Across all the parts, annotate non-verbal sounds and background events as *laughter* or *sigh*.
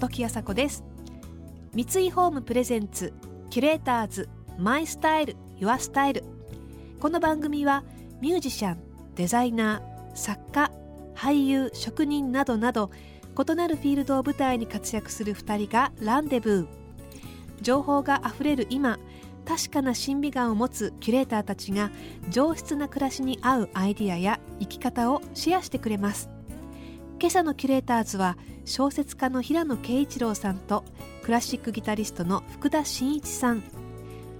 時あさこです。三井ホームプレゼンツキュレーターズマイスタイルユアスタイル。この番組はミュージシャンデザイナー作家俳優職人などなど異なるフィールドを舞台に活躍する2人がランデブー。情報があふれる今確かな審美眼を持つキュレーターたちが上質な暮らしに合うアイディアや生き方をシェアしてくれます。今朝のキュレーターズは小説家の平野啓一郎さんとクラシックギタリストの福田真一さん。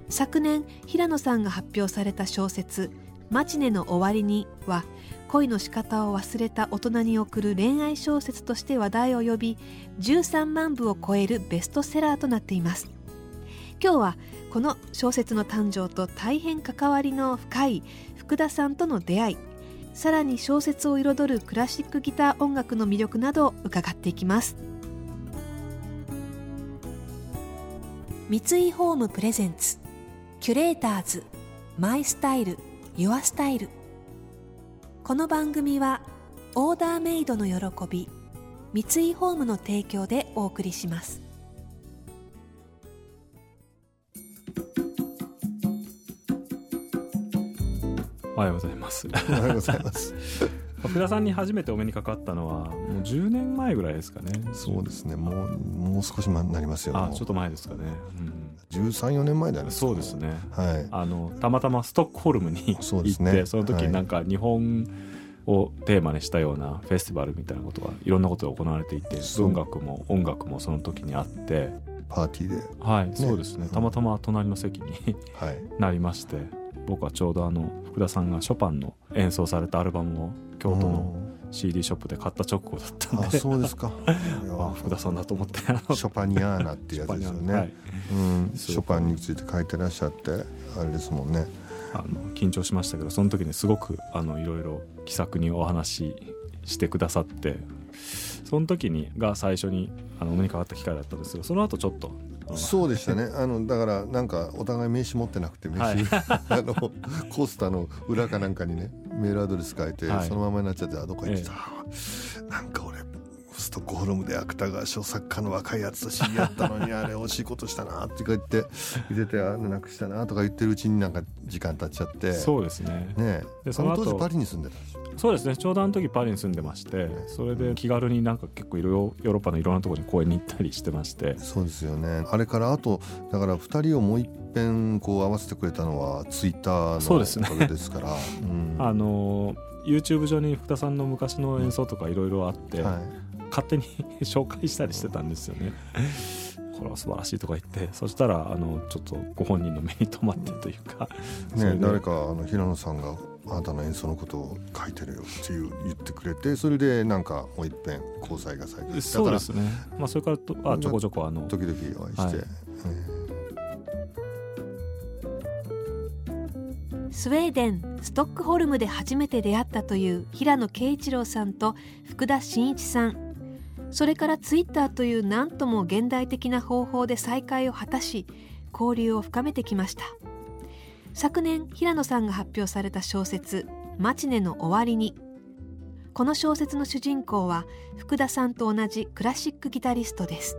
昨年平野さんが発表された小説「マチネの終わりに」は恋の仕方を忘れた大人に送る恋愛小説として話題を呼び13万部を超えるベストセラーとなっています。今日はこの小説の誕生と大変関わりの深い福田さんとの出会いさらに小説を彩るクラシックギター音楽の魅力などを伺っていきます。三井ホームプレゼンツキュレーターズマイスタイルユアスタイル。この番組はオーダーメイドの喜び三井ホームの提供でお送りします。おはようございます。*laughs* おはようございます。福田さんに初めてお目にかかったのは、もう10年前ぐらいですかね。そうですね。もう、もう少し前になりますよ。あ、ちょっと前ですかね。うん、13、4年前だね。そうですね。はい。あの、たまたまストックホルムに *laughs* 行って、そ,、ね、その時なんか日本をテーマにしたようなフェスティバルみたいなことがいろんなことが行われていて、文学も音楽もその時にあって、パーティーで。はい、ね、そうですね。たまたま隣の席に *laughs* なりまして、僕はちょうどあの福田さんがショパンの演奏されたアルバムを京都の CD ショップで買った直後だったんで、あそうですか。*laughs* あ福田さんだと思って。ショパニアーナっていうやつですよね、はい、うん、ショパンについて書いてらっしゃってあれですもんね。あの緊張しましたけどその時にすごくあのいろいろ気さくにお話ししてくださってその時にが最初にあのお目にかかった機会だったんですけどその後ちょっとそうでしたね。あのだからなんかお互い名刺持ってなくて名刺、はい、*laughs* あのコースターの裏かなんかにねメールアドレス書いて、はい、そのままになっちゃってあどこ行ってた、ええ、なんか俺ストックホルムで芥川賞作家の若いやつと知り合ったのにあれ惜しいことしたなって言って言っててあなくしたなとか言ってるうちになんか時間経っちゃって。*laughs* そうですね。ねでその当時パリに住んでたんですよそうですね。ちょうどあの時パリに住んでましてそれで気軽になんか結構いろいろヨーロッパのいろんなところに公園に行ったりしてまして。そうですよね。あれからあとだから2人をもう一遍こう合わせてくれたのはツイッターのおかげですから。*laughs* うん、あの YouTube 上に福田さんの昔の演奏とかいろいろあって、はい、勝手に *laughs* 紹介したりしてたんですよね。これは素晴らしいとか言って。そしたらあのちょっとご本人の目に留まってというか、ね、誰かあの平野さんがあなたの演奏のことを書いてるよっていう言ってくれてそれでなんかもう一遍交際が再開そうですね、まあ、それからとあちょこちょこあの時々お会いして、はい。スウェーデンストックホルムで初めて出会ったという平野啓一郎さんと福田真一さんそれからツイッターという何とも現代的な方法で再会を果たし交流を深めてきました。昨年平野さんが発表された小説「マチネの終わりに」この小説の主人公は福田さんと同じクラシックギタリストです。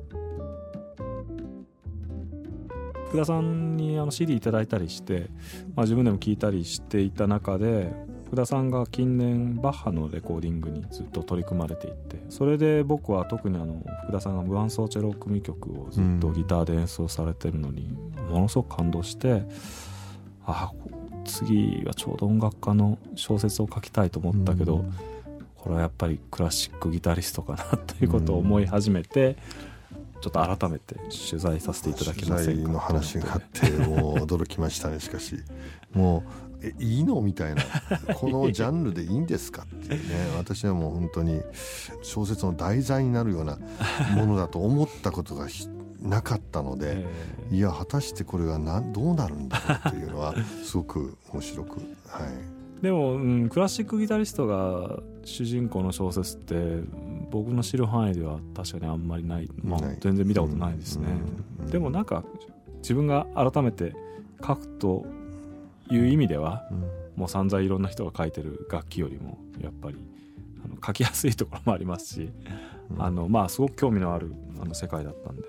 福田さんにあの CD いただいたりして、まあ、自分でも聴いたりしていた中で福田さんが近年バッハのレコーディングにずっと取り組まれていてそれで僕は特にあの福田さんが無伴奏チェロ組曲をずっとギターで演奏されてるのにものすごく感動してあ次はちょうど音楽家の小説を書きたいと思ったけど、これはやっぱりクラシックギタリストかなということを思い始めて。ちょっと改めて取材させていただきませんか？の話があってもう驚きましたねしかし。もうえいいの？みたいな。*laughs* このジャンルでいいんですか？っていうね。私はもう本当に小説の題材になるようなものだと思ったことがなかったので、いや果たしてこれがなどうなるんだろうというのはすごく面白くはい。でも、うん、クラシックギタリストが主人公の小説って僕の知る範囲では確かにあんまりない、まあ、全然見たことないですね、でもなんか自分が改めて書くという意味では、うん、もう散々いろんな人が書いてる楽器よりもやっぱりあの書きやすいところもありますし、あのまあすごく興味のあるあの世界だったんで。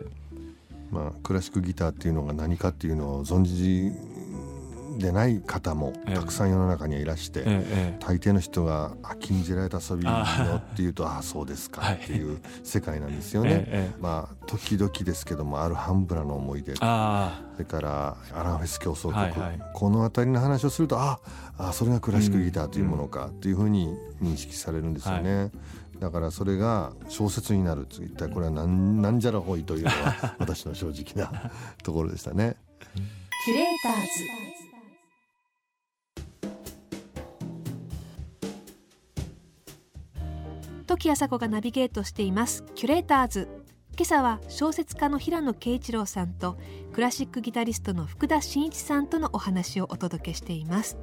まあ、クラシックギターっていうのが何かっていうのを存じでない方もたくさん世の中にはいらして、ええ、大抵の人が「あ禁じられた遊びよ」っていうと「ああそうですか」っていう世界なんですよね。え、まあ時々ですけどもあるハンブラの思い出。それからアランフェス競争曲、はいはい、この辺りの話をするとああそれがクラシックギターというものかっていうふうに認識されるんですよね。はい。だからそれが小説になる一体これは何なんじゃらほいというのは私の正直なところでしたね。*laughs* キュレーターズ時あさこがナビゲートしています。キュレーターズ。今朝は小説家の平野啓一郎さんとクラシックギタリストの福田真一さんとのお話をお届けしています。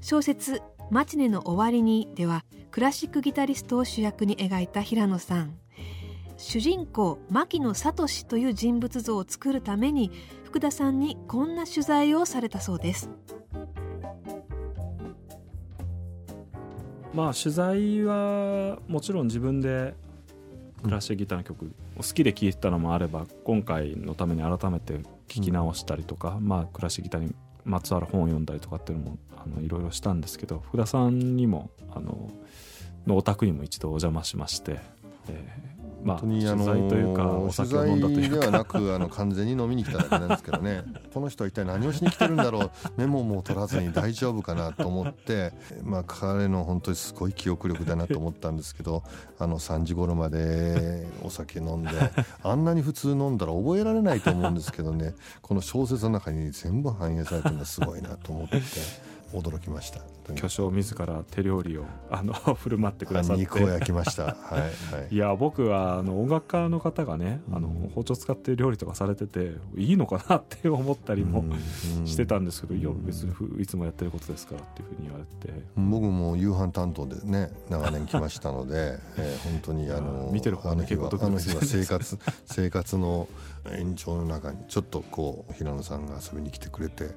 小説マチネの終わりにではクラシックギタリストを主役に描いた平野さん。主人公牧野聡という人物像を作るために福田さんにこんな取材をされたそうです。まあ取材はもちろん自分でクラシックギターの曲好きで聴いてたのもあれば今回のために改めて聴き直したりとか、まあクラシックギターにまつわる本を読んだりとかっていうのもあのいろいろしたんですけど福田さんにもあののお宅にも一度お邪魔しまして、えまあ、取材というかお酒を飲んだというか。ではなくあの *laughs* 完全に飲みに来ただけなんですけどね。この人は一体何をしに来てるんだろう？メモも取らずに大丈夫かなと思って、まあ、彼の本当にすごい記憶力だなと思ったんですけどあの3時頃までお酒飲んであんなに普通飲んだら覚えられないと思うんですけどね。この小説の中に全部反映されてるのはすごいなと思って。驚きました巨匠自ら手料理をあの *laughs* 振る舞ってくださって。肉を焼きました。*laughs* はい、はい、いや僕はあの音楽家の方がね、あの包丁使って料理とかされてていいのかなって思ったりもしてたんですけど、いや別にいつもやってることですからっていうふうに言われて。僕も夕飯担当でね長年来ましたので、*laughs* えー、本当にあの見てる方ね結構あの日は生活生活の延長の中にちょっとこう平野さんが遊びに来てくれて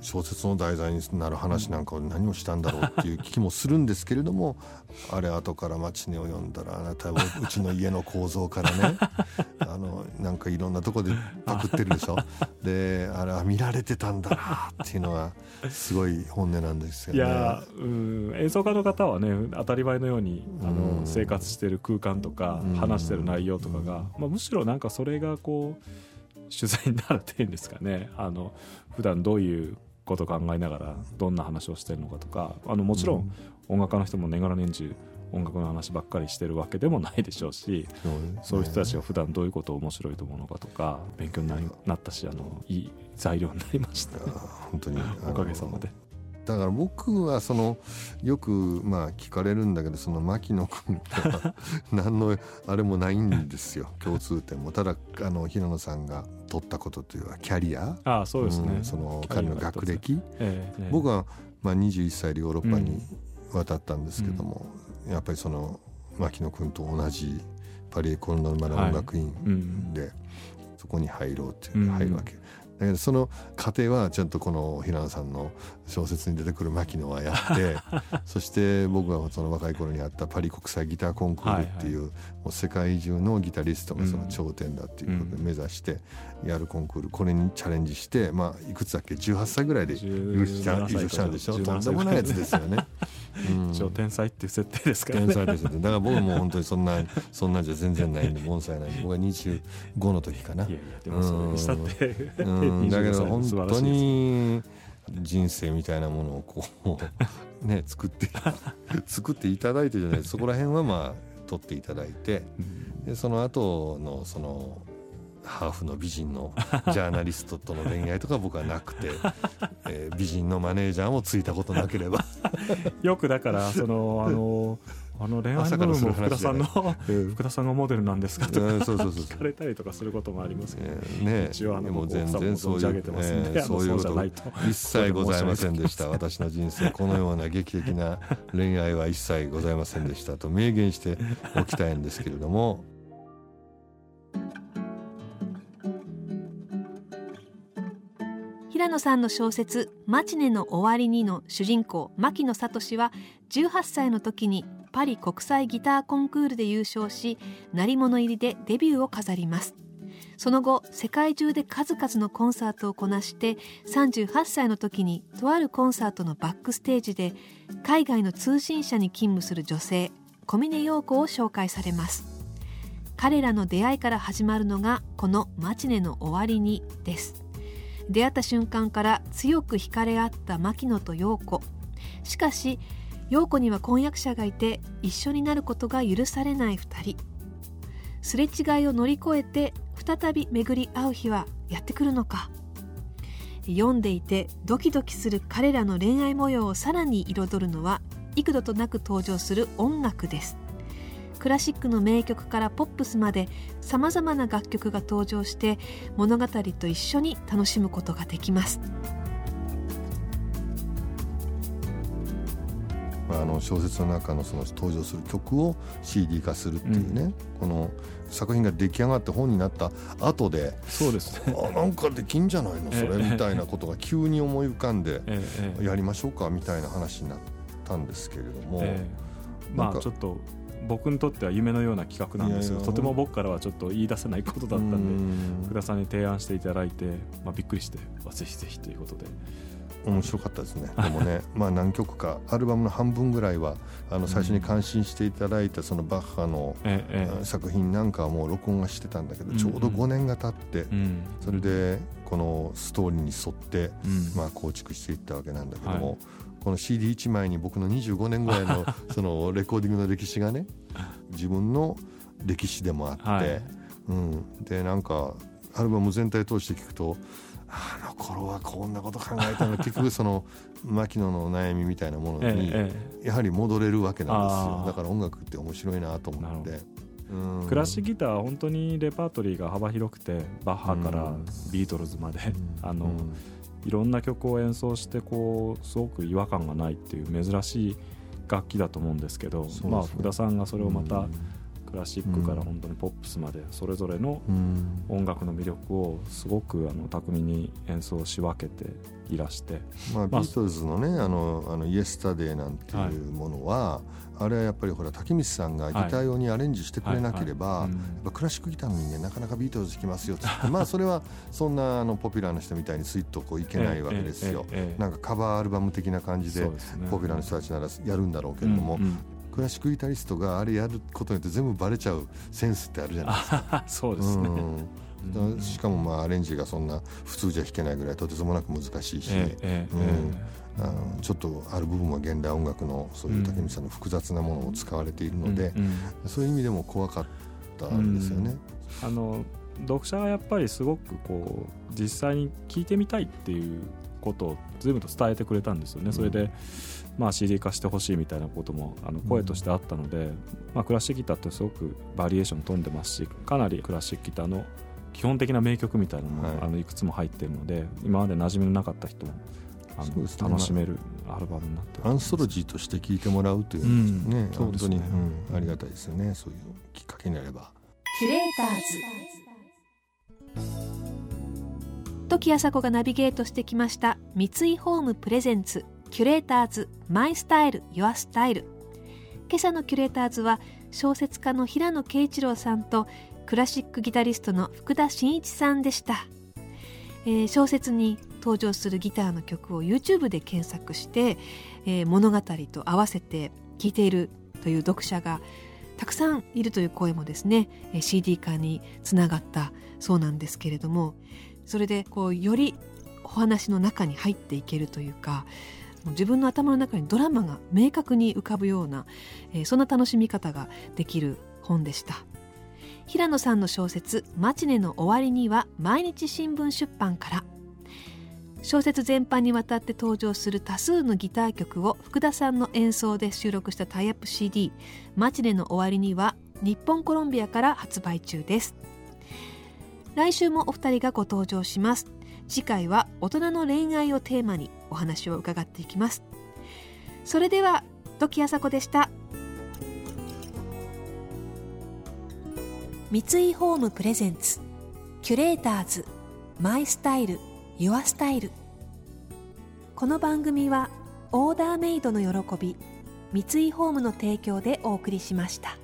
小説の題材になる話なんかを何をしたんだろうっていう気もするんですけれどもあれ後からマチネを読んだらあなたはうちの家の構造からね *laughs* あのなんかいろんなとこでパクってるでしょ。であれは見られてたんだなっていうのはすごい本音なんですよね。いやうん演奏家の方はね当たり前のようにあの生活してる空間とか話してる内容とかが、まあ、むしろなんかそれがこう取材になるっていうんですかね。あの普段どういうことを考えながらどんな話をしてるのかとかあのもちろん音楽家の人も年がら年中音楽の話ばっかりしてるわけでもないでしょうしそう,、いう人たちが普段どういうことを面白いと思うのかとか勉強になったしあのいい材料になりました、本当に。おかげさまで。だから僕はそのよくまあ聞かれるんだけどその牧野君とは何のあれもないんですよ。*laughs* 共通点も。ただあの平野さんが取ったことというのはキャリア。あそうですね、うん、その彼の学歴、えー、僕はまあ21歳でヨーロッパに渡ったんですけども、うん、やっぱりその牧野君と同じパリエコルノルマル音楽院で、はい。うん、そこに入ろうっていう入るわけ。だけどその過程はちゃんとこの平野さんの小説に出てくる牧野はやって *laughs* そして僕がその若い頃にあったパリ国際ギターコンクールっていう,、もう世界中のギタリストがその頂点だっていうことで目指してやるコンクールこれにチャレンジして、まあ、いくつだっけ？18歳ぐらいで優勝したんでしょ？とんでもないやつですよね。一応天才っていう設定ですからね。天才ですだから僕も本当にそんなそんなんじゃ全然ないんで盆栽ないんで僕は25の時かな。いやいやでもそれにしたって。うん *laughs* だけど本当に。人生みたいなものをこうね作って *laughs* 作っていただいてじゃないそこら辺はまあ取っていただいてでその後のそのハーフの美人のジャーナリストとの恋愛とか僕はなくて、*laughs* えー、美人のマネージャーもついたことなければ。*laughs* よくだからそのあのあの恋愛の部分も福田さんの福田さんがモデルなんですかとか聞かれたりとかすることもありますけど、ね、一応あのもう全然そういう、えそういうこと。一切ございませんでした。私の人生このような劇的な恋愛は一切ございませんでしたと明言しておきたいんですけれども。平野さんの小説「マチネの終わりに」の主人公牧野聡は18歳の時にパリ国際ギターコンクールで優勝し鳴り物入りでデビューを飾ります。その後世界中で数々のコンサートをこなして38歳の時にとあるコンサートのバックステージで海外の通信社に勤務する女性小峰陽子を紹介されます。彼らの出会いから始まるのがこの「マチネの終わりに」です。出会った瞬間から強く惹かれ合った牧野と陽子。しかし陽子には婚約者がいて一緒になることが許されない2人。すれ違いを乗り越えて再び巡り合う日はやってくるのか。読んでいてドキドキする彼らの恋愛模様をさらに彩るのは幾度となく登場する音楽です。クラシックの名曲からポップスまでさまざまな楽曲が登場して物語と一緒に楽しむことができます。まあ、あの小説の中のその登場する曲を CD 化するっていうね、うん、この作品が出来上がって本になった後でそうですね。*laughs* あなんかできんじゃないの？それみたいなことが急に思い浮かんでやりましょうか？みたいな話になったんですけれども、まあちょっと僕にとっては夢のような企画なんですよ。とても僕からはちょっと言い出せないことだったんで福田さんに提案していただいて、まあ、びっくりして、まあ、ぜひぜひということで。面白かったですね。でもね *laughs* まあ何曲かアルバムの半分ぐらいはあの最初に感心していただいたそのバッハの作品なんかはもう録音はしてたんだけどちょうど5年が経ってそれでこのストーリーに沿ってまあ構築していったわけなんだけどもこの CD1 枚に僕の25年ぐらいの *laughs* そのレコーディングの歴史がね自分の歴史でもあって、うん、でなんかアルバム全体通して聞くとあの頃はこんなこと考えたの。*laughs* 結局その牧野の悩みみたいなものにやはり戻れるわけなんですよ。だから音楽って面白いなと思って。クラシックギターは本当にレパートリーが幅広くてバッハからビートルズまで、あの、いろんな曲を演奏してこうすごく違和感がないっていう珍しい楽器だと思うんですけど、まあ、福田さんがそれをまた、クラシックから本当にポップスまでそれぞれの音楽の魅力をすごくあの巧みに演奏し分けていらして、まあ、ビートルズのね「あのあのイエスタデー」なんていうものは、はい、あれはやっぱりほら竹光さんがギター用にアレンジしてくれなければ、クラシックギターの人間なかなかビートルズ弾きますよって *laughs* まあそれはそんなあのポピュラーな人みたいにスイッとこういけないわけですよ、なんかカバーアルバム的な感じでポピュラーな人たちならやるんだろうけれども、クラシックギタリストがあれやることによって全部バレちゃうセンスってあるじゃないですか。*laughs* そうですね、うん、しかもまあアレンジがそんな普通じゃ弾けないぐらいとてつもなく難しいし、ええうん、あのちょっとある部分は現代音楽のそういう武満さんの複雑なものを使われているので、うん、そういう意味でも怖かったんですよね。あの読者はやっぱりすごくこう実際に聞いてみたいっていうことを随分と伝えてくれたんですよね。それで、まあ、CD 化してほしいみたいなこともあの声としてあったので、うん、まあ、クラシックギターってすごくバリエーション飛んでますしかなりクラシックギターの基本的な名曲みたいなのも、はい、あのいくつも入ってるので今まで馴染みのなかった人もあの、ね、楽しめるアルバムになってアンソロジーとして聴いてもらうというね、うん、本当に、うん、ありがたいですよね。そういうきっかけになれば。キュレーターズ時あさこがナビゲートしてきました三井ホームプレゼンツキュレーターズマイスタイルユアスタイル。今朝のキュレーターズは小説家の平野啓一郎さんとクラシックギタリストの福田真一さんでした、えー、小説に登場するギターの曲を YouTube で検索して、えー、物語と合わせて聴いているという読者がたくさんいるという声もですね CD 化につながったそうなんですけれどもそれでこうよりお話の中に入っていけるというか自分の頭の中にドラマが明確に浮かぶような、えー、そんな楽しみ方ができる本でした。平野さんの小説「マチネの終わりに」は毎日新聞出版から。小説全般にわたって登場する多数のギター曲を福田さんの演奏で収録したタイアップ CD「マチネの終わりに」は日本コロンビアから発売中です。来週もお二人がご登場します。次回は大人の恋愛をテーマにお話を伺っていきます。それでは時あさこでした。三井ホームプレゼンツキュレーターズマイスタイルユアスタイル。この番組はオーダーメイドの喜び三井ホームの提供でお送りしました。